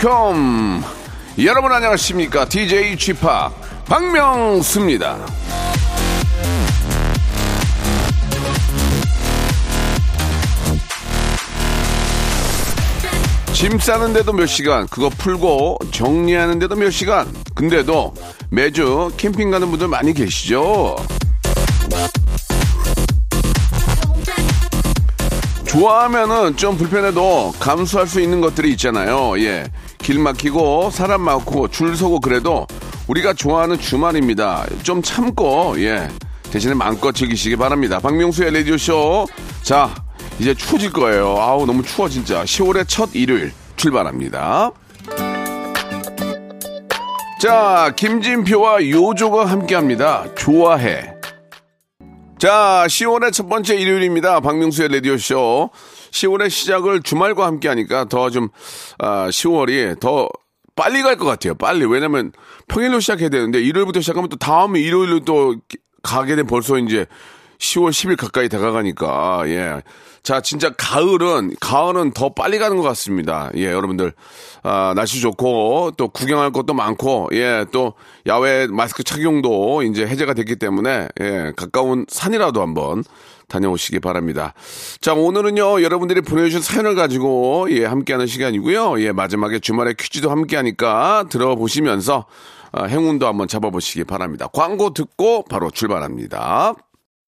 컴 여러분 안녕하십니까 DJ p 박명수입니다 짐 싸는데도 몇 시간 그거 풀고 정리하는데도 몇 시간 근데도 매주 캠핑 가는 분들 많이 계시죠 좋아하면은 좀 불편해도 감수할 수 있는 것들이 있잖아요. 예. 길 막히고 사람 많고 줄 서고 그래도 우리가 좋아하는 주말입니다. 좀 참고 예. 대신에 마음껏 즐기시기 바랍니다. 박명수의 라디오 쇼. 자, 이제 추워질 거예요. 아우, 너무 추워, 진짜. 10월의 첫 일요일 출발합니다. 자, 김진표와 요조가 함께 합니다. 좋아해. 자, 10월의 첫 번째 일요일입니다. 박명수의 라디오쇼. 10월의 시작을 주말과 함께 하니까 더 좀, 아, 10월이 더 빨리 갈 것 같아요. 빨리. 왜냐면 평일로 시작해야 되는데 일요일부터 시작하면 또 다음 일요일로 또 가게 되면 벌써 이제 10월 10일 가까이 다가가니까, 예. 자, 진짜 가을은, 가을은 더 빨리 가는 것 같습니다. 예, 여러분들. 아, 날씨 좋고, 또 구경할 것도 많고, 예, 또 야외 마스크 착용도 이제 해제가 됐기 때문에, 예, 가까운 산이라도 한번 다녀오시기 바랍니다. 자, 오늘은요, 여러분들이 보내주신 사연을 가지고, 예, 함께하는 시간이고요. 예, 마지막에 주말에 퀴즈도 함께하니까 들어보시면서, 아, 행운도 한번 잡아보시기 바랍니다. 광고 듣고 바로 출발합니다.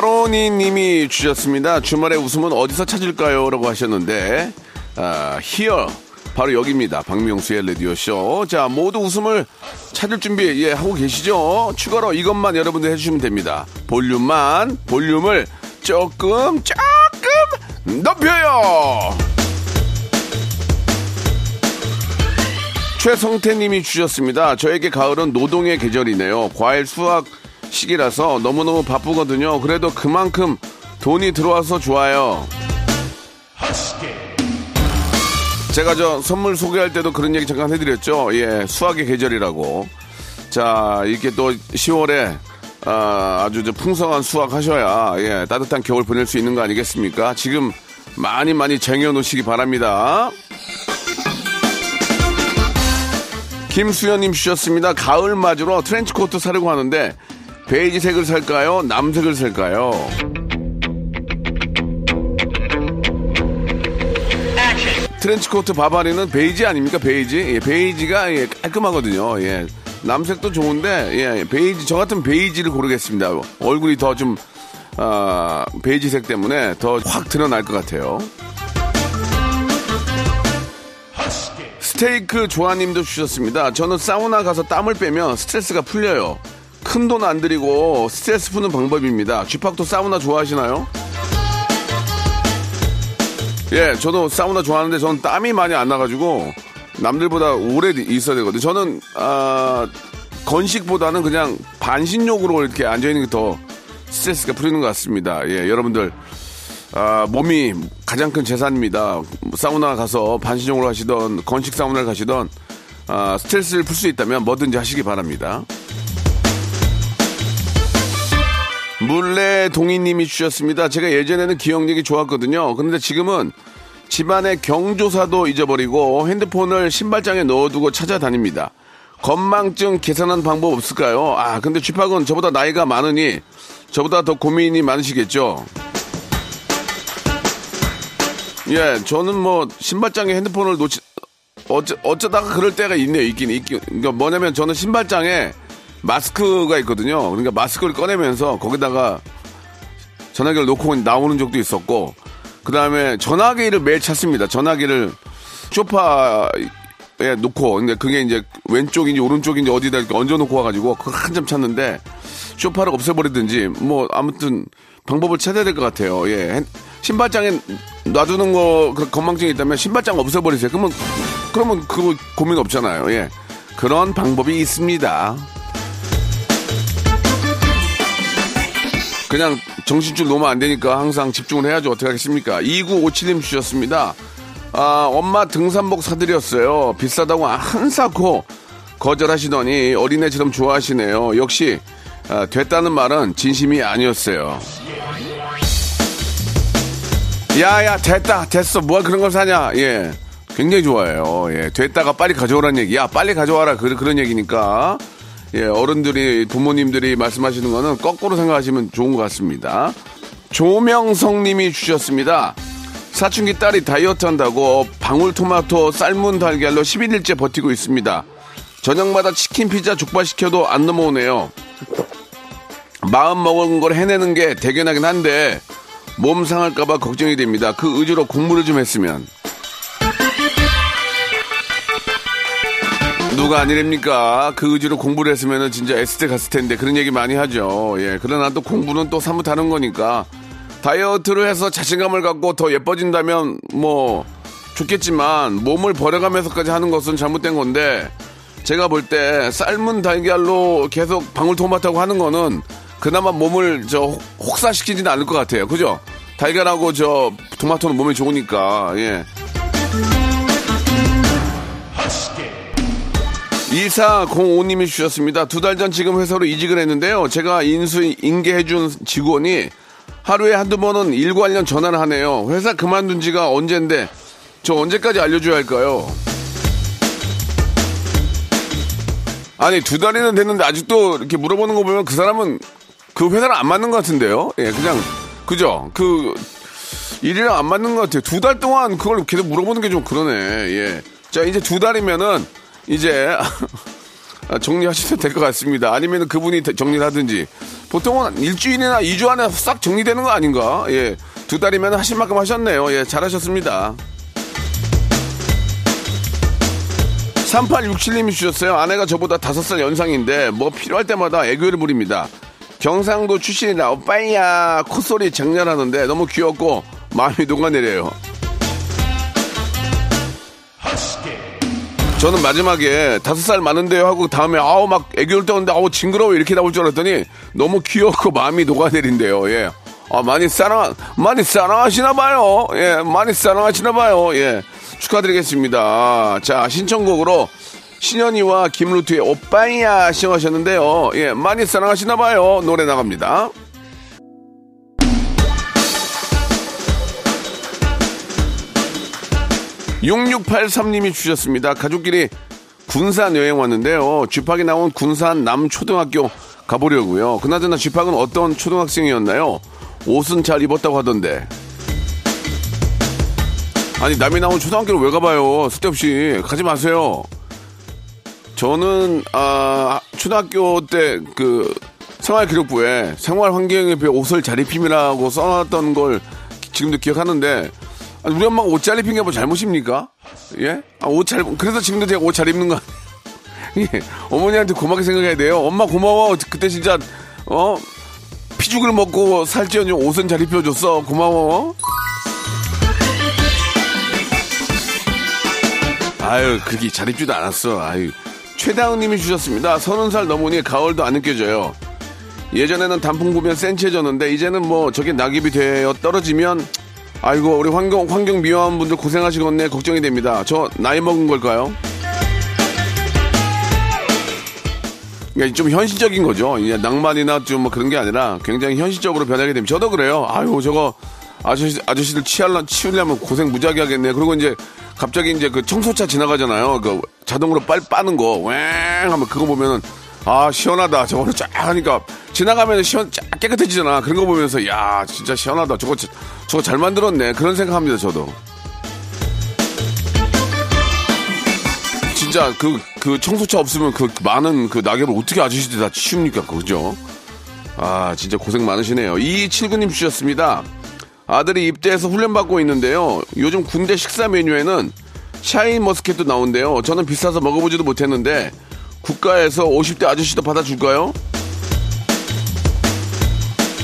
마로니 님이 주셨습니다. 주말에 웃음은 어디서 찾을까요? 라고 하셨는데, 아, 히어. 바로 여기입니다. 박명수의 라디오쇼. 자, 모두 웃음을 찾을 준비, 예, 하고 계시죠? 추가로 이것만 여러분들 해주시면 됩니다. 볼륨만, 볼륨을 조금, 조금 높여요! 최성태 님이 주셨습니다. 저에게 가을은 노동의 계절이네요. 과일 수확 시기라서 너무너무 바쁘거든요. 그래도 그만큼 돈이 들어와서 좋아요. 제가 저 선물 소개할 때도 그런 얘기 잠깐 해드렸죠. 예, 수학의 계절이라고. 자, 이렇게 또 10월에 아, 아주 저 풍성한 수확 하셔야 예, 따뜻한 겨울 보낼 수 있는 거 아니겠습니까? 지금 많이 많이 쟁여놓으시기 바랍니다. 김수현님 주셨습니다. 가을 맞으러 트렌치코트 사려고 하는데 베이지색을 살까요? 남색을 살까요? 트렌치코트 바바리는 베이지 아닙니까? 베이지. 예, 베이지가 예, 깔끔하거든요. 예. 남색도 좋은데 예, 베이지 저 같은 베이지를 고르겠습니다. 얼굴이 더좀 아, 베이지색 때문에 더 확 드러날 것 같아요. 스테이크 조아님도 주셨습니다. 저는 사우나 가서 땀을 빼면 스트레스가 풀려요. 큰 돈 안 들이고 스트레스 푸는 방법입니다. 쥐팍도 사우나 좋아하시나요? 예, 저도 사우나 좋아하는데 저는 땀이 많이 안 나가지고 남들보다 오래 있어야 되거든요. 저는 아, 건식보다는 그냥 반신욕으로 이렇게 앉아 있는 게 더 스트레스가 풀리는 것 같습니다. 예, 여러분들 아, 몸이 가장 큰 재산입니다. 사우나 가서 반신욕을 하시던 건식 사우나를 가시던 아, 스트레스를 풀 수 있다면 뭐든지 하시기 바랍니다. 물레 동희님이 주셨습니다. 제가 예전에는 기억력이 좋았거든요. 그런데 지금은 집안의 경조사도 잊어버리고 핸드폰을 신발장에 넣어두고 찾아다닙니다. 건망증 계산하는 방법 없을까요? 아, 근데 쥐팍은 저보다 나이가 많으니 저보다 더 고민이 많으시겠죠? 예, 저는 뭐 신발장에 핸드폰을 놓치 어쩌, 어쩌다가 그럴 때가 있네요. 있긴 있긴. 그러니까 뭐냐면 저는 신발장에 마스크가 있거든요. 그러니까 마스크를 꺼내면서 거기다가 전화기를 놓고 나오는 적도 있었고, 그 다음에 전화기를 매일 찾습니다. 전화기를 쇼파에 놓고, 근데 그게 이제 왼쪽인지 오른쪽인지 어디다 이렇게 얹어놓고 와가지고 그걸 한참 찾는데, 쇼파를 없애버리든지, 뭐, 아무튼 방법을 찾아야 될 것 같아요. 예. 핸- 신발장에 놔두는 거, 그 건망증이 있다면 신발장 없애버리세요. 그러면, 그러면 그거 고민 없잖아요. 예. 그런 방법이 있습니다. 그냥 정신줄 놓으면 안 되니까 항상 집중을 해야죠. 어떻게 하겠습니까? 2957님 주셨습니다. 아, 엄마 등산복 사드렸어요. 비싸다고 한 사코 거절하시더니 어린애처럼 좋아하시네요. 역시 아, 됐다는 말은 진심이 아니었어요. 야야 됐다 됐어 뭐가 그런 걸 사냐 예 굉장히 좋아해요 예 됐다가 빨리 가져오라는 얘기 야 빨리 가져와라 그, 그런 얘기니까 예 어른들이 부모님들이 말씀하시는 거는 거꾸로 생각하시면 좋은 것 같습니다 조명성 님이 주셨습니다 사춘기 딸이 다이어트 한다고 방울토마토 삶은 달걀로 11일째 버티고 있습니다 저녁마다 치킨 피자 족발 시켜도 안 넘어오네요 마음 먹은 걸 해내는 게 대견하긴 한데 몸 상할까봐 걱정이 됩니다. 그 의지로 공부를 좀 했으면. 누가 아니랍니까? 그 의지로 공부를 했으면 진짜 S대 갔을 텐데 그런 얘기 많이 하죠. 예. 그러나 또 공부는 또 사뭇 다른 거니까 다이어트를 해서 자신감을 갖고 더 예뻐진다면 뭐 좋겠지만 몸을 버려가면서까지 하는 것은 잘못된 건데 제가 볼 때 삶은 달걀로 계속 방울토마토하고 하는 거는 그나마 몸을 저 혹- 혹사시키지는 않을 것 같아요. 그죠? 달걀하고 저 토마토는 몸에 좋으니까 예. 2405님이 주셨습니다. 두 달 전 지금 회사로 이직을 했는데요. 제가 인수 인계해준 직원이 하루에 한두 번은 일 관련 전화를 하네요. 회사 그만둔 지가 언젠데 저 언제까지 알려줘야 할까요? 아니 두 달이나 됐는데 아직도 이렇게 물어보는 거 보면 그 사람은 그 회사랑 안 맞는 것 같은데요. 예, 그냥 그죠. 그 일이랑 안 맞는 것 같아요. 두 달 동안 그걸 계속 물어보는 게 좀 그러네. 예. 자 이제 두 달이면은 이제 정리하셔도 될것 같습니다. 아니면 그분이 정리를 하든지 보통은 일주일이나 이주 안에 싹 정리되는 거 아닌가? 예. 두 달이면 하신 만큼 하셨네요. 예, 잘하셨습니다. 3867님이 주셨어요. 아내가 저보다 5살 연상인데 뭐 필요할 때마다 애교를 부립니다. 경상도 출신이라 오빠야 콧소리 장렬하는데 너무 귀엽고 마음이 녹아내려요. 저는 마지막에 다섯 살 많은데요 하고 다음에 아우 막 애교를 떠는데 아우 징그러워 이렇게 나올 줄 알았더니 너무 귀엽고 마음이 녹아내린대요. 예. 아 많이 사랑 많이 사랑하시나 봐요. 예, 많이 사랑하시나 봐요. 예. 축하드리겠습니다. 자, 신청곡으로 신현이와 김루트의 오빠야 시청하셨는데요. 예, 많이 사랑하시나 봐요. 노래 나갑니다. (6683님이) 주셨습니다. 가족끼리 군산 여행 왔는데요. 쥐팍이 나온 군산 남초등학교 가보려고요. 그나저나 쥐팍은 어떤 초등학생이었나요? 옷은 잘 입었다고 하던데. 아니 남이 나온 초등학교를 왜 가봐요? 쓸데없이. 가지 마세요. 저는 아 초등학교 때 그 생활기록부에 생활환경에 비해 옷을 잘 입힘이라고 써놨던 걸 지금도 기억하는데 아니, 우리 엄마가 옷 잘 입힌 게 뭐 잘못입니까? 예? 아, 옷 잘, 그래서 지금도 제가 옷 잘 입는 거? 예. 어머니한테 고맙게 생각해야 돼요. 엄마 고마워. 그때 진짜, 어? 피죽을 먹고 살찌언니 옷은 잘 입혀줬어. 고마워. 아유, 그게 잘 입지도 않았어. 아유. 최다은 님이 주셨습니다. 서른 살 넘으니 가을도 안 느껴져요. 예전에는 단풍 보면 센치해졌는데, 이제는 뭐 저게 낙엽이 되어 떨어지면, 아이고, 우리 환경, 환경 미화한 분들 고생하시겠네. 걱정이 됩니다. 저 나이 먹은 걸까요? 그러니까 좀 현실적인 거죠. 낭만이나 좀 뭐 그런 게 아니라 굉장히 현실적으로 변하게 되면 저도 그래요. 아유, 저거 아저씨, 아저씨들 치하려, 치우려면 고생 무지하게 하겠네. 그리고 이제 갑자기 이제 그 청소차 지나가잖아요. 그 자동으로 빨 빠는 거. 왱 하면 그거 보면은 아, 시원하다. 저거를 쫙 하니까 지나가면 시원, 쫙 깨끗해지잖아. 그런 거 보면서 야, 진짜 시원하다. 저거, 저거 잘 만들었네. 그런 생각합니다, 저도. 진짜 그, 그 청소차 없으면 그 많은 그 낙엽을 어떻게 아저씨들이 다 치웁니까? 그죠? 아, 진짜 고생 많으시네요. 2279님 주셨습니다. 아들이 입대해서 훈련받고 있는데요. 요즘 군대 식사 메뉴에는 샤인 머스켓도 나온대요. 저는 비싸서 먹어보지도 못했는데 국가에서 50대 아저씨도 받아줄까요?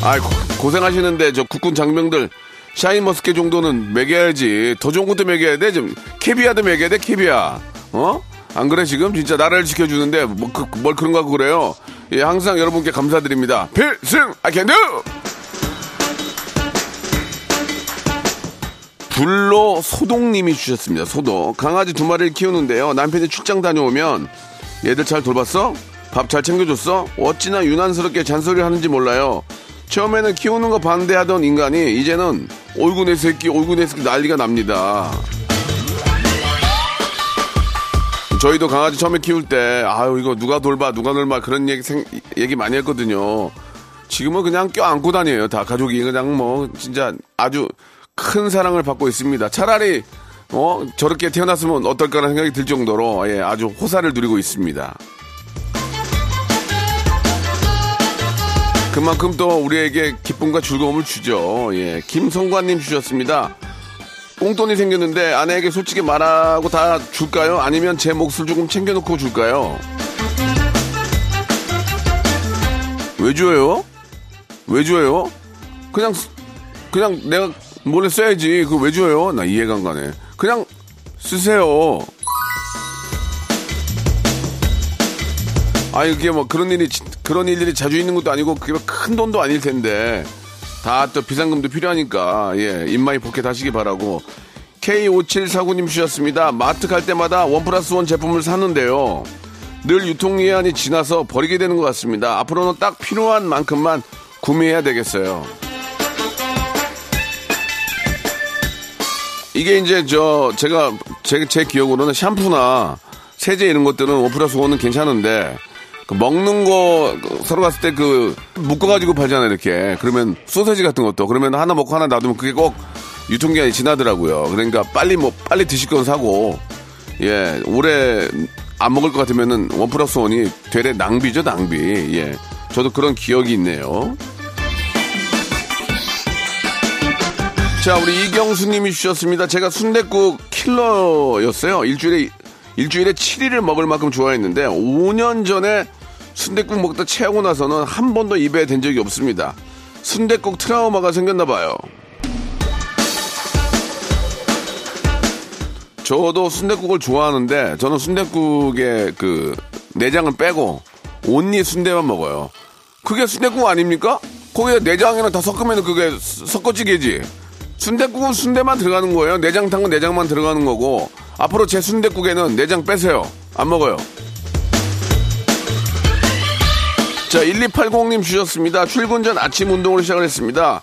아, 고생하시는데 저 국군 장병들 샤인 머스켓 정도는 먹여야지. 더 좋은 것도 먹여야 돼. 좀 캐비아도 먹여야 돼. 캐비아. 어? 안 그래 지금 진짜 나라를 지켜주는데 뭐, 그, 뭘 그런 거 그래요. 예, 항상 여러분께 감사드립니다. 필승 아캔드. 불로 소동님이 주셨습니다. 소동 강아지 두 마리를 키우는데요. 남편이 출장 다녀오면 얘들 잘 돌봤어? 밥 잘 챙겨줬어? 어찌나 유난스럽게 잔소리를 하는지 몰라요. 처음에는 키우는 거 반대하던 인간이 이제는 어이구 내 새끼 어이구 내 새끼 난리가 납니다. 저희도 강아지 처음에 키울 때 아유 이거 누가 돌봐 누가 놀봐 그런 얘기 생, 얘기 많이 했거든요. 지금은 그냥 껴안고 다녀요. 다 가족이 그냥 뭐 진짜 아주 큰 사랑을 받고 있습니다. 차라리 어 저렇게 태어났으면 어떨까라는 생각이 들 정도로 예, 아주 호사를 누리고 있습니다. 그만큼 또 우리에게 기쁨과 즐거움을 주죠. 예, 김성관님 주셨습니다. 꽁돈이 생겼는데 아내에게 솔직히 말하고 다 줄까요? 아니면 제 몫을 조금 챙겨놓고 줄까요? 왜 줘요? 왜 줘요? 그냥 그냥 내가 몰래 써야지. 그거 왜 줘요? 나 이해가 안 가네. 그냥 쓰세요. 아 이게 뭐 그런 일이 그런 일들이 자주 있는 것도 아니고 그게 큰 돈도 아닐 텐데 다 또 비상금도 필요하니까 예 in my pocket 하시기 바라고 K5749님 주셨습니다. 마트 갈 때마다 원 플러스 원 제품을 사는데요. 늘 유통기한이 지나서 버리게 되는 것 같습니다. 앞으로는 딱 필요한 만큼만 구매해야 되겠어요. 이게 이제 저 제가 제, 제 기억으로는 샴푸나 세제 이런 것들은 원 플러스 원은 괜찮은데 그 먹는 거 서로 갔을 때 그 묶어가지고 팔잖아요 이렇게. 그러면 소세지 같은 것도. 그러면 하나 먹고 하나 놔두면 그게 꼭 유통기한이 지나더라고요. 그러니까 빨리 뭐 빨리 드실 건 사고. 예 오래 안 먹을 것 같으면은 원 플러스 원이 되레 낭비죠 낭비. 예. 저도 그런 기억이 있네요 자 우리 이경수님이 주셨습니다 제가 순댓국 킬러였어요 일주일에 일주일에 7일을 먹을 만큼 좋아했는데 5년 전에 순댓국 먹다 체하고 나서는 한 번도 입에 댄 적이 없습니다. 순댓국 트라우마가 생겼나 봐요. 저도 순댓국을 좋아하는데 저는 순댓국에 그 내장을 빼고 온리 순대만 먹어요. 그게 순댓국 아닙니까? 거기에 내장이랑 다 섞으면 그게 섞어지게지. 순댓국은 순대만 들어가는 거예요. 내장탕은 내장만 들어가는 거고 앞으로 제 순댓국에는 내장 빼세요. 안 먹어요. 자, 1280님 주셨습니다. 출근 전 아침 운동을 시작을 했습니다.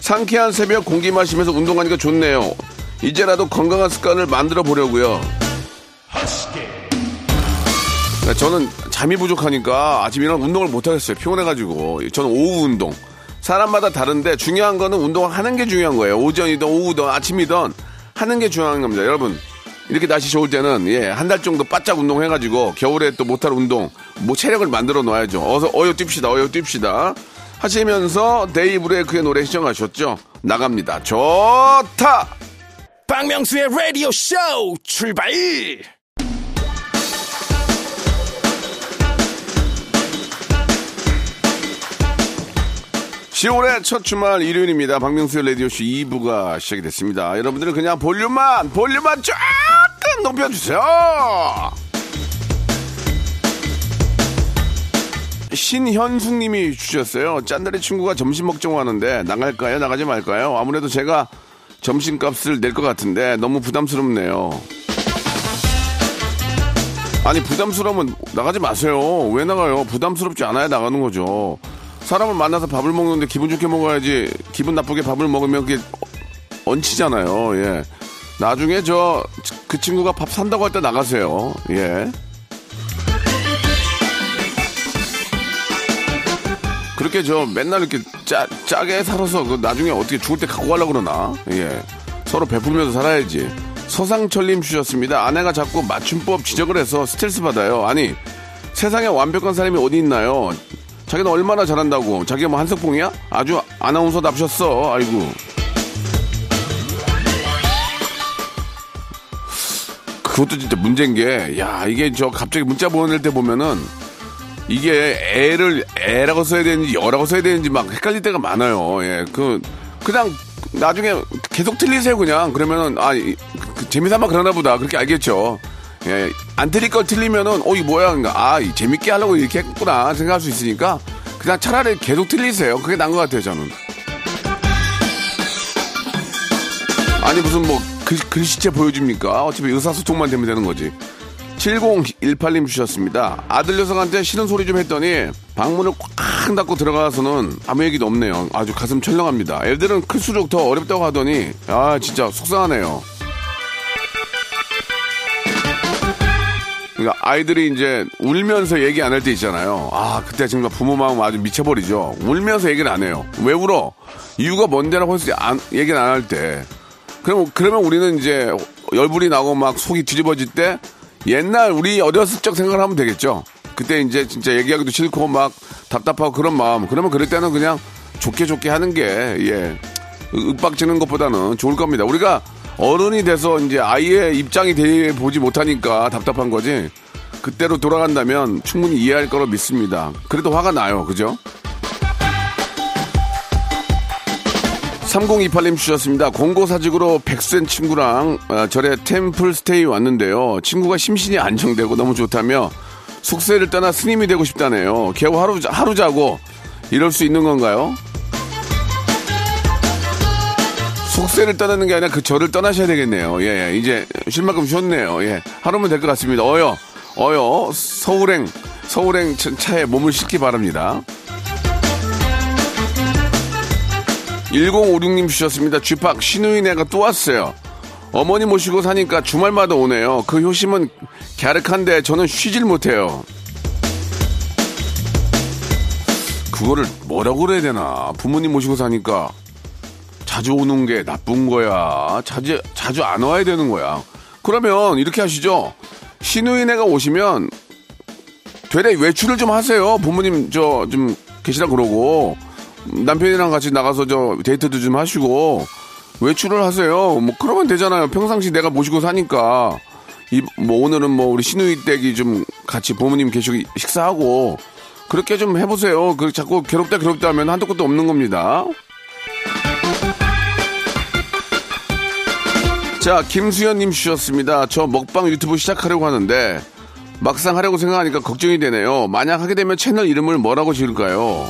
상쾌한 새벽 공기 마시면서 운동하니까 좋네요. 이제라도 건강한 습관을 만들어 보려고요. 저는 잠이 부족하니까 아침 이런 운동을 못 하겠어요. 피곤해가지고. 저는 오후 운동. 사람마다 다른데 중요한 거는 운동을 하는 게 중요한 거예요. 오전이든 오후든 아침이든 하는 게 중요한 겁니다. 여러분, 이렇게 날씨 좋을 때는 예, 한 달 정도 바짝 운동해가지고 겨울에 또 못할 운동, 뭐 체력을 만들어 놓아야죠. 어서 어여 뜁시다, 어여 뜁시다. 하시면서 데이브레이크의 노래 시청하셨죠? 나갑니다. 좋다! 박명수의 라디오 쇼 출발! 10월의 첫 주말 일요일입니다. 박명수의 라디오쇼 2부가 시작이 됐습니다. 여러분들은 그냥 볼륨만, 볼륨만 조금 높여주세요! 신현숙님이 주셨어요. 짠다리 친구가 점심 먹자고 하는데 나갈까요? 나가지 말까요? 아무래도 제가 점심값을 낼 것 같은데 너무 부담스럽네요. 아니 부담스러우면 나가지 마세요. 왜 나가요? 부담스럽지 않아야 나가는 거죠. 사람을 만나서 밥을 먹는데 기분 좋게 먹어야지 기분 나쁘게 밥을 먹으면 그게 얹히잖아요. 예. 나중에 저 그 친구가 밥 산다고 할 때 나가세요. 예. 그렇게 저 맨날 이렇게 짜, 짜게 살아서 그 나중에 어떻게 죽을 때 갖고 가려고 그러나? 예. 서로 베풀면서 살아야지. 서상철님 주셨습니다. 아내가 자꾸 맞춤법 지적을 해서 스트레스 받아요. 아니, 세상에 완벽한 사람이 어디 있나요? 자기는 얼마나 잘한다고. 자기가 뭐 한석봉이야? 아주 아나운서답셨어. 아이고. 그것도 진짜 문제인 게, 야, 이게 저 갑자기 문자 보낼 때 보면은 이게 애를 애라고 써야 되는지 여라고 써야 되는지 막 헷갈릴 때가 많아요. 예, 그 그냥 나중에 계속 틀리세요 그냥 그러면은 아 이- 그 재미삼아 그러나 보다 그렇게 알겠죠. 예, 안 틀릴 걸 틀리면은 어 이 뭐야 그러니까 아이 재밌게 하려고 이렇게 했구나 생각할 수 있으니까 그냥 차라리 계속 틀리세요. 그게 나은 것 같아요 저는. 아니 무슨 뭐 글, 글씨체 보여줍니까? 어차피 의사소통만 되면 되는 거지. 7018님 주셨습니다. 아들 녀석한테 싫은 소리 좀 했더니 방문을 꽉 닫고 들어가서는 아무 얘기도 없네요. 아주 가슴 철렁합니다. 애들은 클수록 더 어렵다고 하더니 아 진짜 속상하네요. 그러니까 아이들이 이제 울면서 얘기 안 할 때 있잖아요. 아 그때 정말 부모 마음 아주 미쳐버리죠. 울면서 얘기를 안 해요. 왜 울어? 이유가 뭔데라고 해서 안, 얘기를 안 할 때. 그럼 그러면 우리는 이제 열불이 나고 막 속이 뒤집어질 때 옛날 우리 어렸을 적 생각을 하면 되겠죠. 그때 이제 진짜 얘기하기도 싫고 막 답답하고 그런 마음. 그러면 그럴 때는 그냥 좋게 좋게 하는 게 예. 윽박지는 것보다는 좋을 겁니다. 우리가 어른이 돼서 이제 아이의 입장이 돼 보지 못하니까 답답한 거지. 그때로 돌아간다면 충분히 이해할 거로 믿습니다. 그래도 화가 나요. 그죠? 3028님 주셨습니다. 공고사직으로 백센 친구랑 아, 절에 템플 스테이 왔는데요. 친구가 심신이 안정되고 너무 좋다며 숙세를 떠나 스님이 되고 싶다네요. 겨우 하루, 자- 하루 자고 이럴 수 있는 건가요? 속세를 떠나는 게 아니라 그 절을 떠나셔야 되겠네요. 예, 예. 이제 쉴 만큼 쉬었네요. 예. 하루면 될 것 같습니다. 어여, 어여, 서울행, 서울행 차- 차에 몸을 싣기 바랍니다. 1056님 주셨습니다. 쥐팍 신우인애가 또 왔어요. 어머니 모시고 사니까 주말마다 오네요. 그 효심은 갸륵한데 저는 쉬질 못해요. 그거를 뭐라고 그래야 되나. 부모님 모시고 사니까 자주 오는 게 나쁜 거야. 자주, 자주 안 와야 되는 거야. 그러면 이렇게 하시죠. 신우인애가 오시면 되레 외출을 좀 하세요. 부모님 저 좀 계시라 그러고 남편이랑 같이 나가서 저 데이트도 좀 하시고 외출을 하세요. 뭐 그러면 되잖아요. 평상시 내가 모시고 사니까 이 뭐 오늘은 뭐 우리 신우이 댁이 좀 같이 부모님 계시고 식사하고 그렇게 좀 해보세요. 그 자꾸 괴롭다 괴롭다 하면 한도 끝도 없는 겁니다. 자, 김수현님 주셨습니다. 저 먹방 유튜브 시작하려고 하는데 막상 하려고 생각하니까 걱정이 되네요. 만약 하게 되면 채널 이름을 뭐라고 지을까요?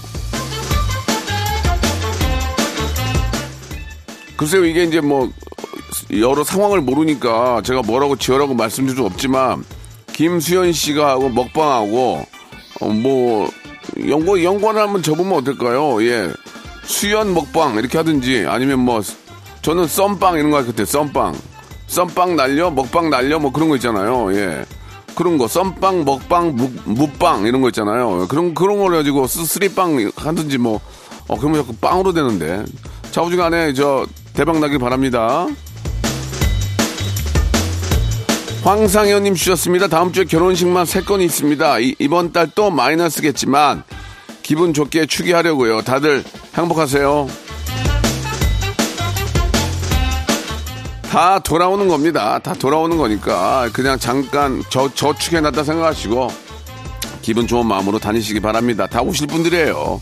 글쎄요, 이게 이제 뭐 여러 상황을 모르니까 제가 뭐라고 지어라고 말씀드릴 수 없지만 김수현 씨가 하고 먹방하고 어, 뭐 연구 연관을 한번 접으면 어떨까요? 예, 수연 먹방 이렇게 하든지 아니면 뭐 저는 썸빵 이런 거 할때 썸빵 썸빵 날려 먹방 날려 뭐 그런 거 있잖아요. 예. 그런 거 썸빵 먹방 무, 무빵 이런 거 있잖아요. 그런 그런 걸 가지고 스- 스리빵 하든지 뭐 어, 그러면 자꾸 빵으로 되는데 좌우지간에 저 대박 나길 바랍니다. 황상현님 주셨습니다. 다음 주에 결혼식만 세 건이 있습니다. 이, 이번 달 또 마이너스겠지만 기분 좋게 추기하려고요. 다들 행복하세요. 다 돌아오는 겁니다. 다 돌아오는 거니까 그냥 잠깐 저 저축해놨다 생각하시고 기분 좋은 마음으로 다니시기 바랍니다. 다 오실 분들이에요.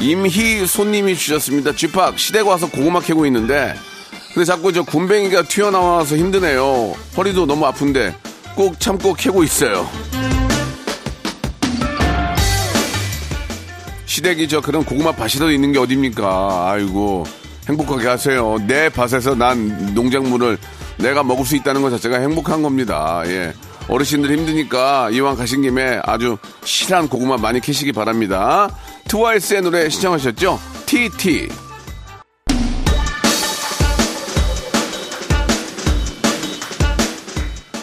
임희 손님이 주셨습니다. 쥐팍 시댁 와서 고구마 캐고 있는데 근데 자꾸 저 군뱅이가 튀어나와서 힘드네요. 허리도 너무 아픈데 꼭 참고 캐고 있어요. 시댁이 저 그런 고구마 밭이라도 있는 게 어딥니까? 아이고 행복하게 하세요. 내 밭에서 난 농작물을 내가 먹을 수 있다는 것 자체가 행복한 겁니다. 예. 어르신들 힘드니까 이왕 가신 김에 아주 실한 고구마 많이 캐시기 바랍니다. 트와이스의 노래 신청하셨죠? TT.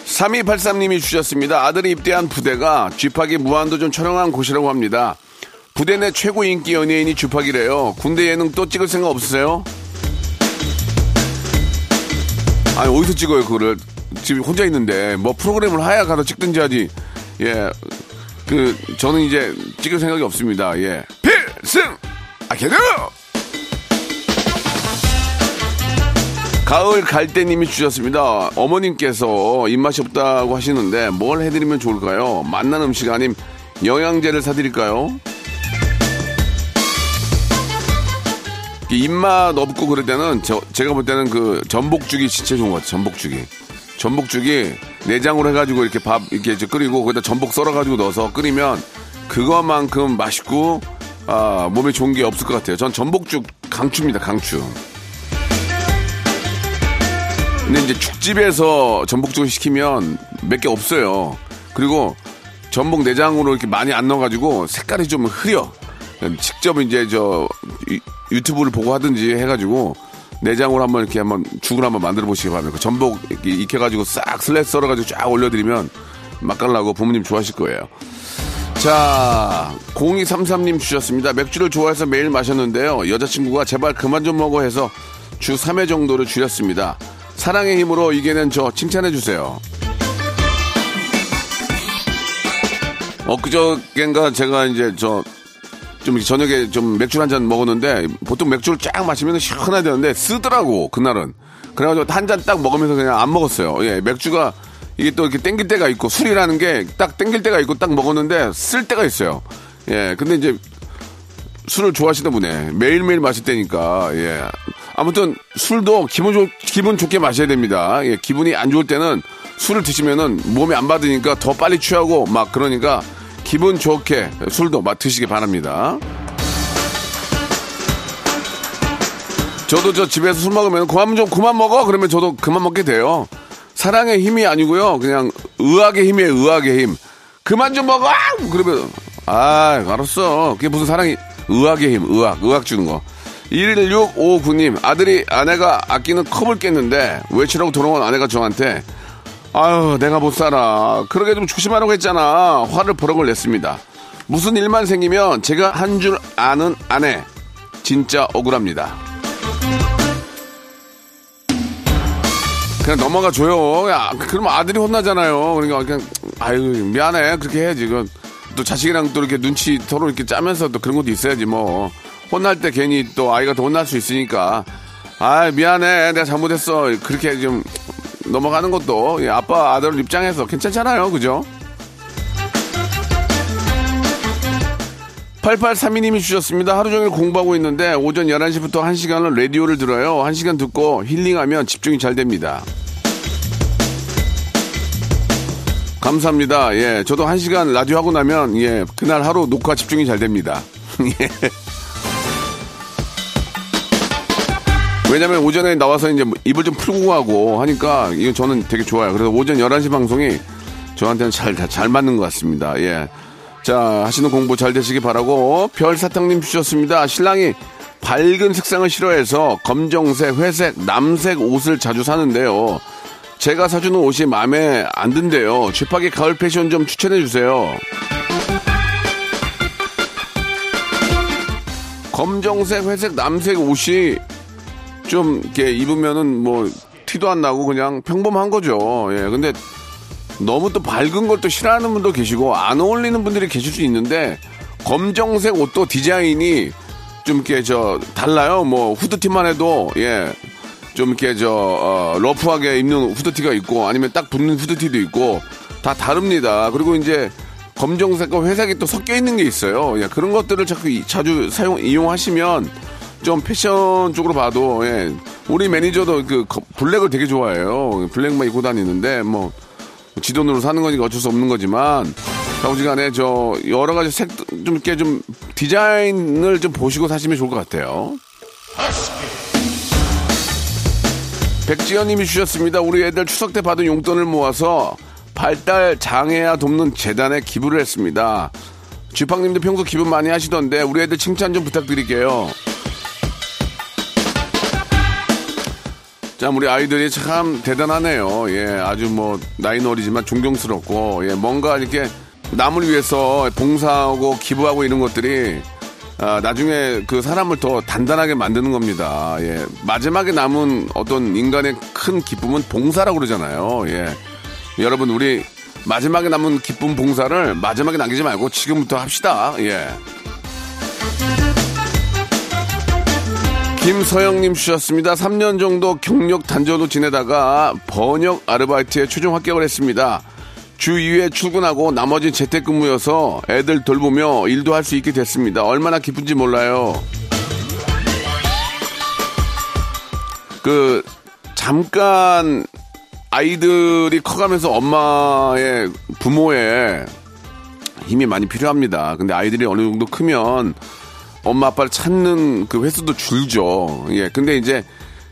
3283님이 주셨습니다. 아들이 입대한 부대가 쥐팍이 무한도전 촬영한 곳이라고 합니다. 부대 내 최고 인기 연예인이 쥐팍이래요. 군대 예능 또 찍을 생각 없으세요? 아니 어디서 찍어요 그거를? 지금 혼자 있는데. 뭐 프로그램을 하야 가서 찍든지 하지. 예. 그 저는 이제 찍을 생각이 없습니다. 예. 필승! 아케드 가을 갈대님이 주셨습니다. 어머님께서 입맛이 없다고 하시는데 뭘 해드리면 좋을까요? 맛난 음식 아님 영양제를 사드릴까요 입맛 없고 그럴 때는 저, 제가 볼 때는 그 전복죽이 진짜 좋은 것 같아요. 전복죽이. 전복죽이 내장으로 해가지고 이렇게 밥 이렇게 끓이고 거기다 전복 썰어가지고 넣어서 끓이면 그것만큼 맛있고 아, 몸에 좋은 게 없을 것 같아요. 전 전복죽 강추입니다. 강추. 근데 이제 죽집에서 전복죽을 시키면 몇 개 없어요. 그리고 전복 내장으로 이렇게 많이 안 넣어가지고 색깔이 좀 흐려. 직접 이제 저 유- 유튜브를 보고 하든지 해가지고 내장으로 한번 이렇게 한번 죽을 한번 만들어 보시기 바랍니다. 그 전복 익혀가지고 싹 슬라이스 썰어가지고 쫙 올려드리면 맛깔나고 부모님 좋아하실 거예요. 자, 0233님 주셨습니다. 맥주를 좋아해서 매일 마셨는데요. 여자친구가 제발 그만 좀 먹어 해서 주 3회 정도를 줄였습니다. 사랑의 힘으로 이겨낸 저 칭찬해주세요. 엊그저께인가 제가 이제 저 좀 저녁에 좀 맥주 한 잔 먹었는데 보통 맥주를 쫙 마시면 시원해야 되는데 쓰더라고 그날은 그래가지고 한 잔 딱 먹으면서 그냥 안 먹었어요. 예, 맥주가 이게 또 이렇게 땡길 때가 있고 술이라는 게 딱 땡길 때가 있고 딱 먹었는데 쓸 때가 있어요. 예, 근데 이제 술을 좋아하시는 분에 매일매일 마실 때니까 예. 아무튼 술도 기분 좋 기분 좋게 마셔야 됩니다. 예, 기분이 안 좋을 때는 술을 드시면은 몸에 안 받으니까 더 빨리 취하고 막 그러니까 기분 좋게 술도 막 드시기 바랍니다. 저도 저 집에서 술 먹으면 그만 좀 그만 먹어 그러면 저도 그만 먹게 돼요. 사랑의 힘이 아니고요. 그냥 의학의 힘이에요. 의학의 힘. 그만 좀 먹어! 그러면 아 알았어. 그게 무슨 사랑이 의학의 힘. 의학. 의학 주는 거. 1659님 아들이 아내가 아끼는 컵을 깼는데 외치라고 돌아온 아내가 저한테 아유 내가 못 살아. 그러게 좀 조심하라고 했잖아. 화를 버럭을 냈습니다. 무슨 일만 생기면 제가 한 줄 아는 아내. 진짜 억울합니다. 그냥 넘어가 줘요. 야, 그러면 아들이 혼나잖아요. 그러니까 그냥 아유 미안해. 그렇게 해야지 그또 자식이랑 또 이렇게 눈치 서로 이렇게 짜면서 또 그런 것도 있어야지 뭐. 혼날 때 괜히 또 아이가 더 혼날 수 있으니까. 아 미안해. 내가 잘못했어. 그렇게 좀 넘어가는 것도 예, 아빠 아들 입장에서 괜찮잖아요 그죠 8832님이 주셨습니다. 하루 종일 공부하고 있는데 오전 11시부터 1시간을 라디오를 들어요. 1시간 듣고 힐링하면 집중이 잘 됩니다. 감사합니다. 예, 저도 1시간 라디오 하고 나면 예, 그날 하루 녹화 집중이 잘 됩니다. 예. 왜냐면 오전에 나와서 이제 입을 좀 풀고 하고 하니까 이거 저는 되게 좋아요. 그래서 오전 11시 방송이 저한테는 잘, 잘 맞는 것 같습니다. 예. 자, 하시는 공부 잘 되시기 바라고 별사탕님 주셨습니다. 신랑이 밝은 색상을 싫어해서 검정색, 회색, 남색 옷을 자주 사는데요. 제가 사주는 옷이 마음에 안 든대요. 쥐파기 가을 패션 좀 추천해 주세요. 검정색, 회색, 남색 옷이 좀 이렇게 입으면은 뭐 티도 안 나고 그냥 평범한 거죠. 예. 근데 너무 또 밝은 걸 또 싫어하는 분도 계시고 안 어울리는 분들이 계실 수 있는데 검정색 옷도 디자인이 좀 이렇게 저 달라요. 뭐 후드티만 해도 예. 좀 이렇게 저 어, 러프하게 입는 후드티가 있고 아니면 딱 붙는 후드티도 있고 다 다릅니다. 그리고 이제 검정색과 회색이 또 섞여 있는 게 있어요. 예, 그런 것들을 자꾸 이- 자주 사용 이용하시면 좀 패션 쪽으로 봐도 예, 우리 매니저도 그 거- 블랙을 되게 좋아해요. 블랙만 입고 다니는데 뭐 지 돈으로 사는 거니까 어쩔 수 없는 거지만 자우지간에 저 여러 가지 색 좀 이렇게 좀 디자인을 좀 보시고 사시면 좋을 것 같아요. 백지연님이 주셨습니다. 우리 애들 추석 때 받은 용돈을 모아서 발달 장애아 돕는 재단에 기부를 했습니다. 쥐팡님도 평소 기부 많이 하시던데 우리 애들 칭찬 좀 부탁드릴게요. 자, 우리 아이들이 참 대단하네요. 예, 아주 뭐 나이는 어리지만 존경스럽고 예, 뭔가 이렇게 남을 위해서 봉사하고 기부하고 이런 것들이 아, 나중에 그 사람을 더 단단하게 만드는 겁니다. 예. 마지막에 남은 어떤 인간의 큰 기쁨은 봉사라고 그러잖아요. 예. 여러분, 우리 마지막에 남은 기쁨 봉사를 마지막에 남기지 말고 지금부터 합시다. 예. 김서영님 주셨습니다. 3년 정도 경력 단절로 지내다가 번역 아르바이트에 최종 합격을 했습니다. 주 2회 출근하고 나머지 재택근무여서 애들 돌보며 일도 할 수 있게 됐습니다. 얼마나 기쁜지 몰라요. 그 잠깐 아이들이 커가면서 엄마의 부모의 힘이 많이 필요합니다. 근데 아이들이 어느 정도 크면 엄마 아빠를 찾는 그 횟수도 줄죠. 예. 근데 이제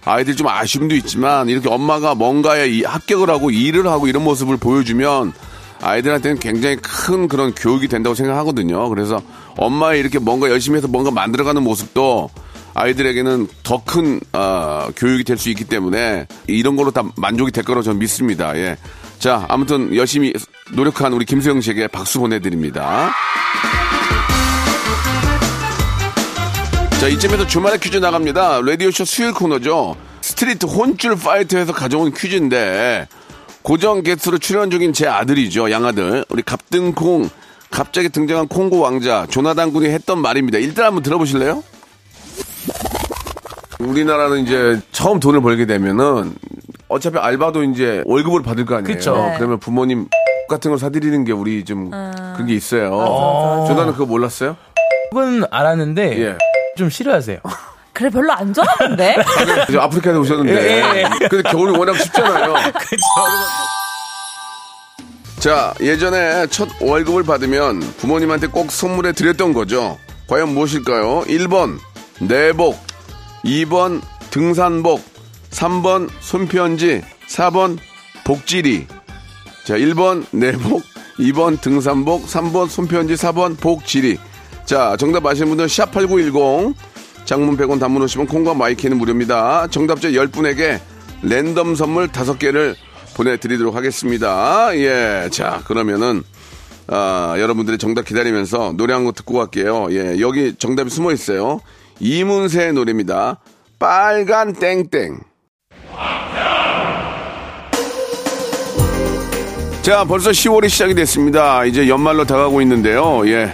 아이들 좀 아쉬움도 있지만 이렇게 엄마가 뭔가에 이- 합격을 하고 일을 하고 이런 모습을 보여주면 아이들한테는 굉장히 큰 그런 교육이 된다고 생각하거든요. 그래서 엄마의 이렇게 뭔가 열심히 해서 뭔가 만들어가는 모습도 아이들에게는 더큰 교육이 될 수 있기 때문에 이런 걸로 다 만족이 될 거라고 저는 믿습니다. 예. 자, 아무튼 열심히 노력한 우리 김수영 씨에게 박수 보내드립니다. 자, 이쯤에서 주말에 퀴즈 나갑니다. 라디오쇼 수요일 코너죠. 스트리트 혼줄 파이터에서 가져온 퀴즈인데, 고정 게스트로 출연 중인 제 아들이죠. 양아들. 우리 갑등콩, 갑자기 등장한 콩고 왕자, 조나단 군이 했던 말입니다. 일단 한번 들어보실래요? 우리나라는 이제 처음 돈을 벌게 되면은 어차피 알바도 이제 월급을 받을 거 아니에요. 그쵸. 네. 그러면 부모님 같은 걸 사드리는 게 우리 좀 그런 게 있어요. 조나는 그거 몰랐어요? 그건 알았는데 예. 좀 싫어하세요. 그래 별로 안 좋아하는데. 아프리카에서 오셨는데. 예, 예. 근데 겨울이 워낙 춥잖아요. 그쵸. 자, 예전에 첫 월급을 받으면 부모님한테 꼭 선물해 드렸던 거죠. 과연 무엇일까요? 1번, 내복. 2번, 등산복. 3번, 손편지. 4번, 복지리. 자, 1번, 내복. 2번, 등산복. 3번, 손편지. 4번, 복지리. 자, 정답 아시는 분들 샵8910. 장문 100원 단문 50원이며 콩과 마이K는 무료입니다. 정답자 10분에게 랜덤 선물 5개를 보내드리도록 하겠습니다. 예. 자, 그러면은, 아, 여러분들의 정답 기다리면서 노래 한 곡 듣고 갈게요. 예. 여기 정답이 숨어 있어요. 이문세의 노래입니다. 빨간 땡땡. 자, 벌써 10월이 시작이 됐습니다. 이제 연말로 다가오고 있는데요. 예.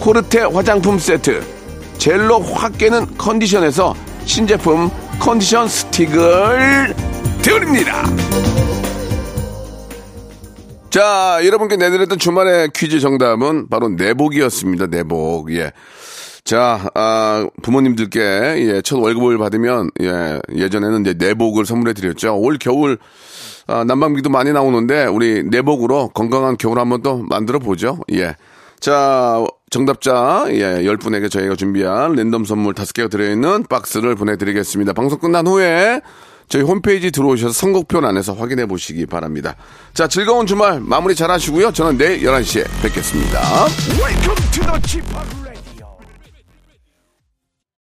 코르테 화장품 세트 젤로 확 깨는 컨디션에서 신제품 컨디션 스틱을 드립니다. 자, 여러분께 내드렸던 주말의 퀴즈 정답은 바로 내복이었습니다. 내복. 예. 자, 아, 부모님들께, 예, 첫 월급을 받으면, 예, 예전에는 이제 내복을 선물해 드렸죠. 올 겨울, 아, 난방비도 많이 나오는데, 우리 내복으로 건강한 겨울 한번 또 만들어 보죠. 예. 자, 정답자, 예, 10분에게 저희가 준비한 랜덤 선물 5개가 들어있는 박스를 보내드리겠습니다. 방송 끝난 후에 저희 홈페이지 들어오셔서 선곡표 안에서 확인해 보시기 바랍니다. 자, 즐거운 주말 마무리 잘 하시고요. 저는 내일 11시에 뵙겠습니다.